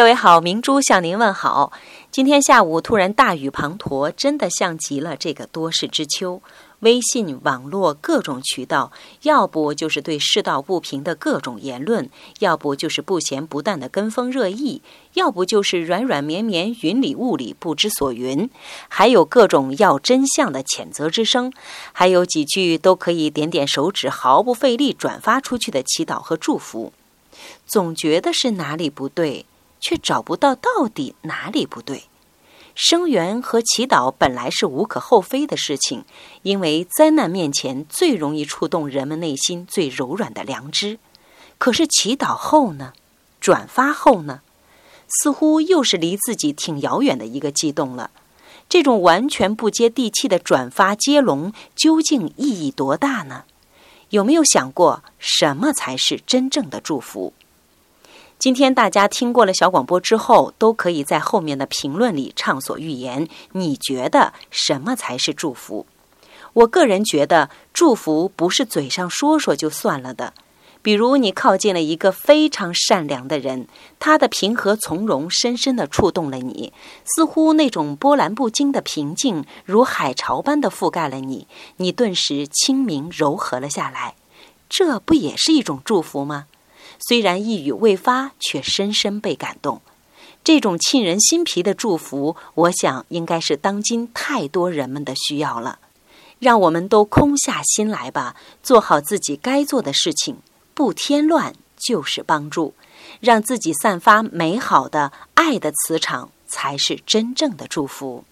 各位好，明珠向您问好。今天下午突然大雨滂沱，真的像极了这个多事之秋。微信、网络各种渠道，要不就是对世道不平的各种言论，要不就是不咸不淡的跟风热议，要不就是软软绵绵、云里雾里、不知所云，还有各种要真相的谴责之声，还有几句都可以点点手指毫不费力转发出去的祈祷和祝福，总觉得是哪里不对。却找不到到底哪里不对。声援和祈祷本来是无可厚非的事情，因为灾难面前最容易触动人们内心最柔软的良知。可是祈祷后呢？转发后呢？似乎又是离自己挺遥远的一个悸动了。这种完全不接地气的转发接龙，究竟意义多大呢？有没有想过，什么才是真正的祝福？今天大家听过了小广播之后，都可以在后面的评论里畅所欲言。你觉得什么才是祝福？我个人觉得，祝福不是嘴上说说就算了的。比如你靠近了一个非常善良的人，他的平和从容深深的触动了你，似乎那种波澜不惊的平静如海潮般的覆盖了你，你顿时清明柔和了下来。这不也是一种祝福吗？虽然一语未发，却深深被感动。这种沁人心脾的祝福，我想应该是当今太多人们的需要了。让我们都空下心来吧，做好自己该做的事情，不添乱就是帮助，让自己散发美好的爱的磁场，才是真正的祝福。